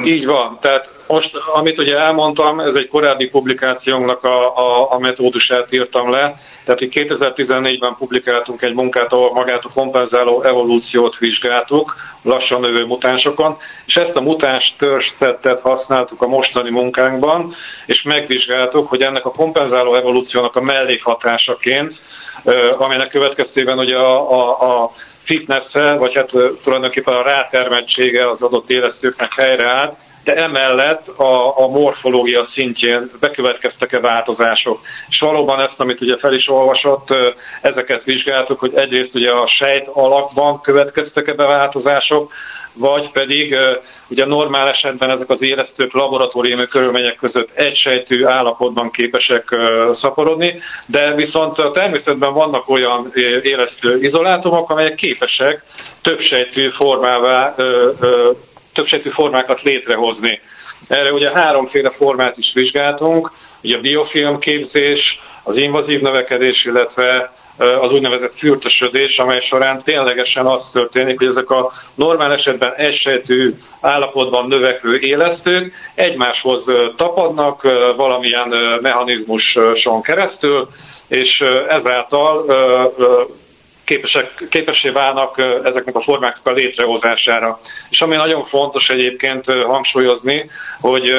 Így van. Tehát most, amit ugye elmondtam, ez egy korábbi publikációnknak a, a, a metódusát írtam le. Tehát, hogy 2014-ben publikáltunk egy munkát, ahol magát a kompenzáló evolúciót vizsgáltuk, lassan növő mutánsokon, és ezt a mutáns törzszettet használtuk a mostani munkánkban, és megvizsgáltuk, hogy ennek a kompenzáló evolúciónak a mellékhatásaként amelynek következtében ugye a, a, a fitness vagy hát tulajdonképpen a rátermettsége az adott élesztőknek helyreállt, de emellett a, a morfológia szintjén bekövetkeztek-e változások. És valóban ezt, amit ugye fel is olvasott, ezeket vizsgáltuk, hogy egyrészt ugye a sejt alakban következtek-e be változások, vagy pedig ugye normál esetben ezek az élesztők laboratóriumi körülmények között egysejtű állapotban képesek szaporodni, de viszont a természetben vannak olyan élesztő izolátumok, amelyek képesek többsejtű formává, többsejtű formákat létrehozni. Erre ugye háromféle formát is vizsgáltunk, ugye a biofilm képzés, az invazív növekedés, illetve az úgynevezett fürtösödés, amely során ténylegesen az történik, hogy ezek a normál esetben egysejtű állapotban növekvő élesztők egymáshoz tapadnak valamilyen mechanizmuson keresztül, és ezáltal képesek, képessé válnak ezeknek a formáknak a létrehozására. És ami nagyon fontos egyébként hangsúlyozni, hogy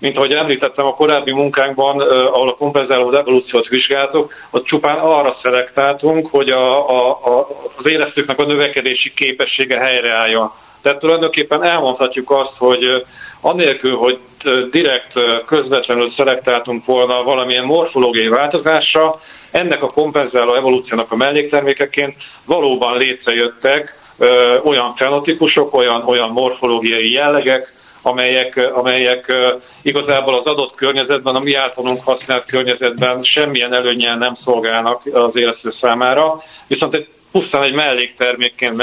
mint ahogy említettem a korábbi munkánkban, ahol a kompenzáló evolúciót vizsgáltuk, ott csupán arra szelektáltunk, hogy a, a, a, az élesztőknek a növekedési képessége helyreálljon. Tehát tulajdonképpen elmondhatjuk azt, hogy anélkül, hogy direkt közvetlenül szelektáltunk volna valamilyen morfológiai változásra, ennek a kompenzáló evolúciónak a melléktermékeként valóban létrejöttek olyan fenotípusok, olyan, olyan morfológiai jellegek, amelyek, amelyek igazából az adott környezetben, a mi általunk használt környezetben semmilyen előnyel nem szolgálnak az élesztő számára, viszont egy, pusztán egy melléktermékként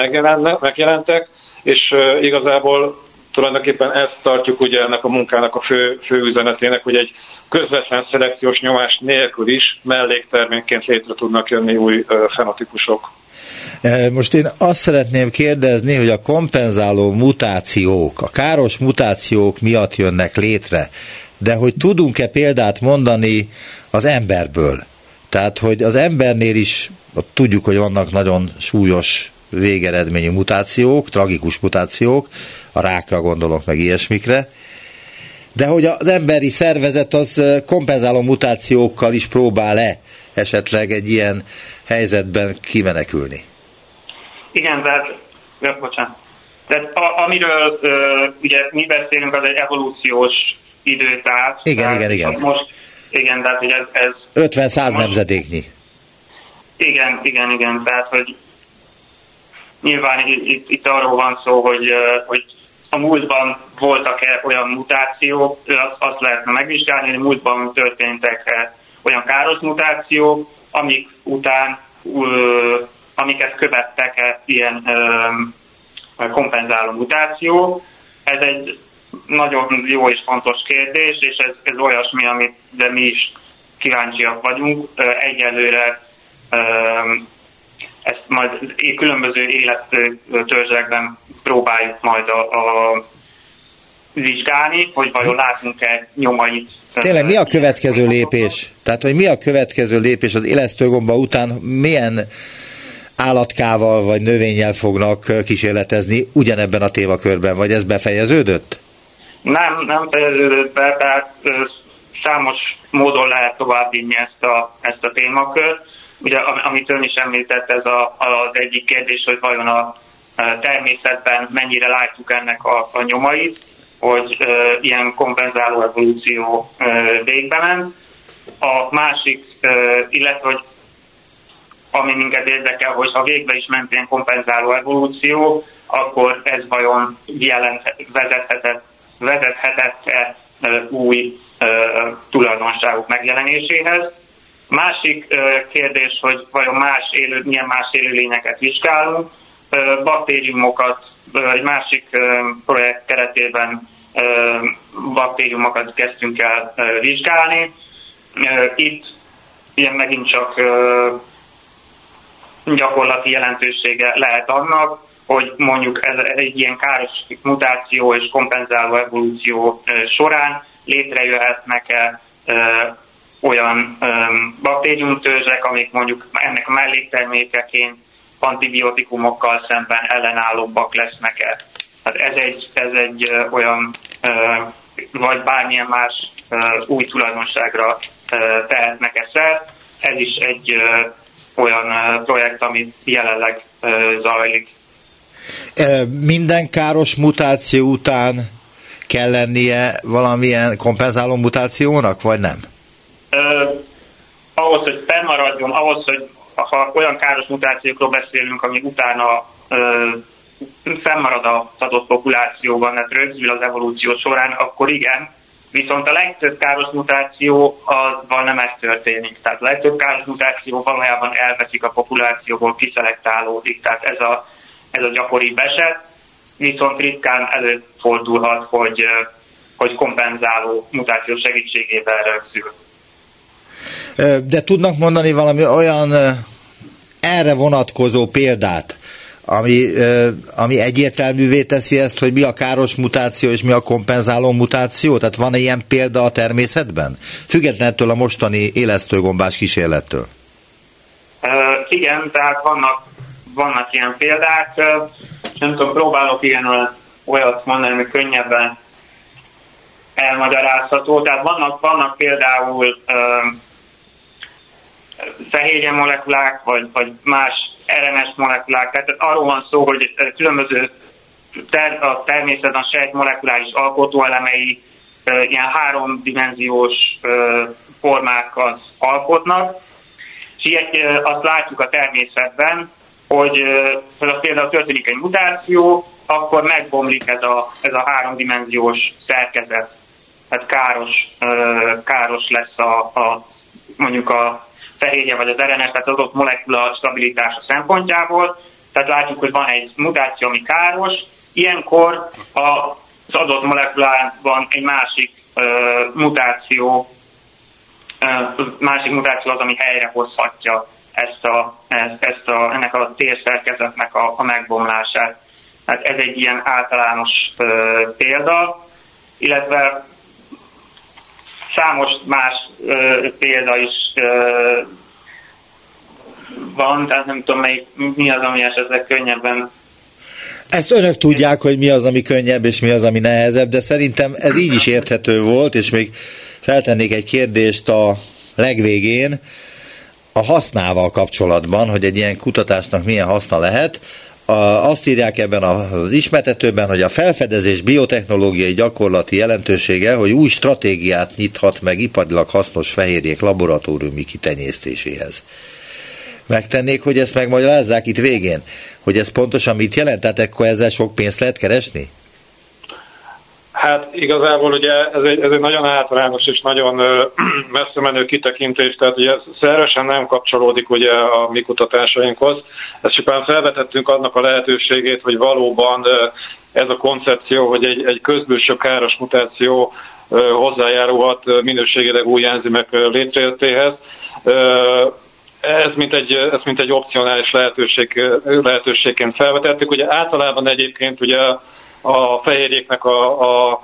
megjelentek, és igazából tulajdonképpen ezt tartjuk ugye ennek a munkának a fő, fő üzenetének, hogy egy közvetlen szelekciós nyomás nélkül is melléktermékként létre tudnak jönni új fenotípusok. Most én azt szeretném kérdezni, hogy a kompenzáló mutációk, a káros mutációk miatt jönnek létre, de hogy tudunk-e példát mondani az emberből? Tehát, hogy az embernél is tudjuk, hogy vannak nagyon súlyos végeredményű mutációk, tragikus mutációk, a rákra gondolok, meg ilyesmikre, de hogy az emberi szervezet az kompenzáló mutációkkal is próbál-e esetleg egy ilyen helyzetben kimenekülni? Igen, de, ja, bocsánat. Tehát a, amiről ö, ugye mi beszélünk, az egy evolúciós időtáv. Igen, igen, igen. Most, igen, tehát hogy ez... ez 50-100 nemzedéknyi. Igen, igen, igen, tehát hogy nyilván itt, itt arról van szó, hogy, hogy a múltban voltak-e olyan mutációk, azt lehetne megvizsgálni, hogy a múltban történtek olyan káros mutációk, amik után, amiket követtek -e ilyen kompenzáló mutáció. Ez egy nagyon jó és fontos kérdés, és ez, ez olyasmi, amit de mi is kíváncsiak vagyunk. Egyelőre ezt majd különböző élettörzsekben próbáljuk majd a, a vizsgálni, hogy vajon látunk-e nyomait. Tényleg mi a következő lépés? Tehát, hogy mi a következő lépés az élesztőgomba után, milyen állatkával vagy növényel fognak kísérletezni ugyanebben a témakörben, vagy ez befejeződött? Nem, nem fejeződött be, tehát számos módon lehet továbbvinni ezt a, ezt a témakört. Ugye, amit ön is említett, ez a, az egyik kérdés, hogy vajon a természetben mennyire látjuk ennek a, a nyomait, hogy uh, ilyen kompenzáló evolúció uh, végbe ment. A másik, uh, illetve hogy ami minket érdekel, hogy ha végbe is ment ilyen kompenzáló evolúció, akkor ez vajon jelent, vezethetett, vezethetett-e új tulajdonságok megjelenéséhez. Másik kérdés, hogy vajon más élő, milyen más élőlényeket vizsgálunk. Baktériumokat, egy másik projekt keretében baktériumokat kezdtünk el vizsgálni. Itt ilyen megint csak gyakorlati jelentősége lehet annak, hogy mondjuk ez egy ilyen káros mutáció és kompenzáló evolúció során létrejöhetnek-e olyan um, baktériumtörzsek, amik mondjuk ennek melléktermékeként antibiotikumokkal szemben ellenállóbbak lesznek-e. Hát ez egy, ez egy olyan, vagy bármilyen más új tulajdonságra tehetnek-e szert. Ez is egy olyan projekt, ami jelenleg zajlik. Minden káros mutáció után kell lennie valamilyen kompenzáló mutációnak, vagy nem? ahhoz, hogy fennmaradjon, ahhoz, hogy ha olyan káros mutációkról beszélünk, ami utána ö, fennmarad az adott populációban, tehát rögzül az evolúció során, akkor igen, Viszont a legtöbb káros mutáció az nem ez történik. Tehát a legtöbb káros mutáció valójában elveszik a populációból, kiszelektálódik. Tehát ez a, ez a gyakori eset. Viszont ritkán előfordulhat, hogy, hogy kompenzáló mutáció segítségével rögzül. De tudnak mondani valami olyan erre vonatkozó példát, ami, ami egyértelművé teszi ezt, hogy mi a káros mutáció és mi a kompenzáló mutáció? Tehát van -e ilyen példa a természetben? Függetlenül a mostani élesztőgombás kísérlettől. Uh, igen, tehát vannak, vannak ilyen példák. Nem tudom, próbálok ilyen olyat mondani, hogy könnyebben elmagyarázható. Tehát vannak, vannak például uh, fehérje molekulák, vagy, vagy más RNS molekulák. Tehát arról van szó, hogy különböző ter, a természetben a sejt molekuláris alkotóelemei ilyen háromdimenziós formákat alkotnak, és ilyet, azt látjuk a természetben, hogy uh, például történik egy mutáció, akkor megbomlik ez a, ez a háromdimenziós szerkezet. Tehát káros, káros lesz a, a mondjuk a fehérje vagy az RNS, tehát az adott molekula stabilitása szempontjából. Tehát látjuk, hogy van egy mutáció, ami káros. Ilyenkor az adott molekulában egy másik uh, mutáció, uh, másik mutáció az, ami helyrehozhatja ezt a, ezt a, ennek a térszerkezetnek a, a megbomlását. Hát ez egy ilyen általános uh, példa, illetve Számos más ö, példa is ö, van, tehát nem tudom, melyik, mi az, ami esetleg könnyebben ezt önök tudják, hogy mi az, ami könnyebb, és mi az, ami nehezebb, de szerintem ez így is érthető volt, és még feltennék egy kérdést a legvégén. A hasznával kapcsolatban, hogy egy ilyen kutatásnak milyen haszna lehet azt írják ebben az ismertetőben, hogy a felfedezés biotechnológiai gyakorlati jelentősége, hogy új stratégiát nyithat meg iparilag hasznos fehérjék laboratóriumi kitenyésztéséhez. Megtennék, hogy ezt megmagyarázzák itt végén, hogy ez pontosan mit jelent, tehát akkor ezzel sok pénzt lehet keresni? Hát igazából ugye ez egy, ez egy nagyon általános és nagyon messze menő kitekintés, tehát ugye szervesen nem kapcsolódik ugye a mi kutatásainkhoz. Ezt csupán felvetettünk annak a lehetőségét, hogy valóban ez a koncepció, hogy egy, egy közbülső káros mutáció hozzájárulhat minőségileg új enzimek létrejöttéhez. Ez mint egy, ez mint egy opcionális lehetőség, lehetőségként felvetettük. Ugye általában egyébként ugye a fehérjéknek a, a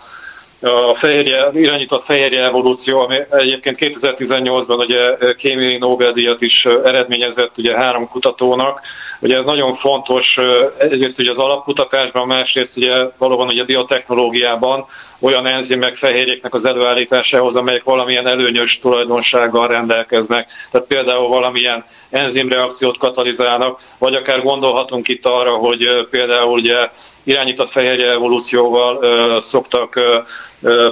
a fehérje, irányított fehérje evolúció, ami egyébként 2018-ban ugye kémiai Nobel-díjat is eredményezett ugye három kutatónak. Ugye ez nagyon fontos egyrészt ugye az alapkutatásban, másrészt ugye valóban ugye a biotechnológiában olyan enzimek fehérjéknek az előállításához, amelyek valamilyen előnyös tulajdonsággal rendelkeznek. Tehát például valamilyen enzimreakciót katalizálnak, vagy akár gondolhatunk itt arra, hogy például ugye irányított fehérje evolúcióval szoktak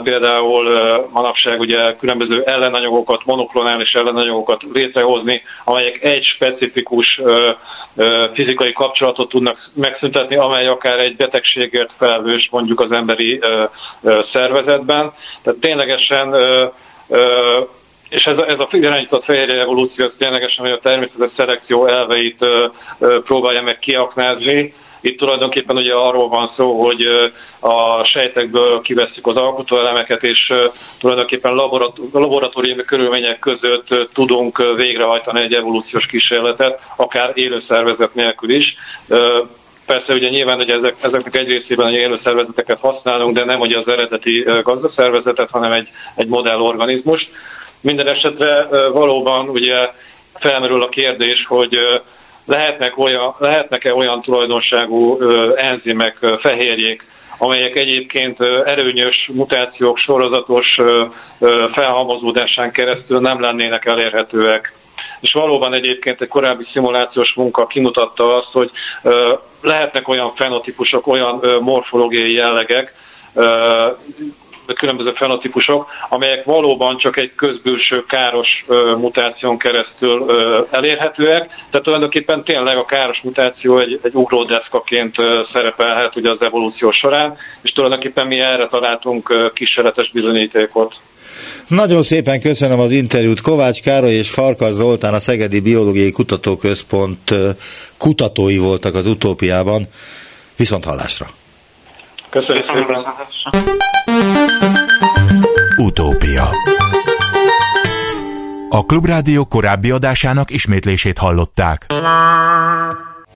például manapság ugye különböző ellenanyagokat, monoklonális ellenanyagokat létrehozni, amelyek egy specifikus fizikai kapcsolatot tudnak megszüntetni, amely akár egy betegségért felelős mondjuk az emberi szervezetben. Tehát ténylegesen és ez a, ez a irányított fehérje evolúció ez ténylegesen, hogy a természetes szelekció elveit ö, ö, próbálja meg kiaknázni, itt tulajdonképpen ugye arról van szó, hogy a sejtekből kiveszük az alkotóelemeket, és tulajdonképpen laboratóriumi körülmények között tudunk végrehajtani egy evolúciós kísérletet, akár élő szervezet nélkül is. Persze ugye nyilván, hogy ezek, ezeknek egy részében egy élő szervezeteket használunk, de nem ugye az eredeti gazdaszervezetet, hanem egy, egy modellorganizmust. Minden esetre valóban ugye felmerül a kérdés, hogy lehetnek olyan, lehetnek-e olyan tulajdonságú enzimek, fehérjék, amelyek egyébként erőnyös mutációk sorozatos felhalmozódásán keresztül nem lennének elérhetőek. És valóban egyébként egy korábbi szimulációs munka kimutatta azt, hogy lehetnek olyan fenotípusok, olyan morfológiai jellegek, különböző fenotípusok, amelyek valóban csak egy közbülső káros mutáción keresztül elérhetőek. Tehát tulajdonképpen tényleg a káros mutáció egy, egy ugródeszkaként szerepelhet ugye az evolúció során, és tulajdonképpen mi erre találtunk kísérletes bizonyítékot. Nagyon szépen köszönöm az interjút. Kovács Károly és Farkas Zoltán, a Szegedi Biológiai Kutatóközpont kutatói voltak az utópiában. Viszont hallásra! Köszönjük szépen! Utópia A Klubrádió korábbi adásának ismétlését hallották.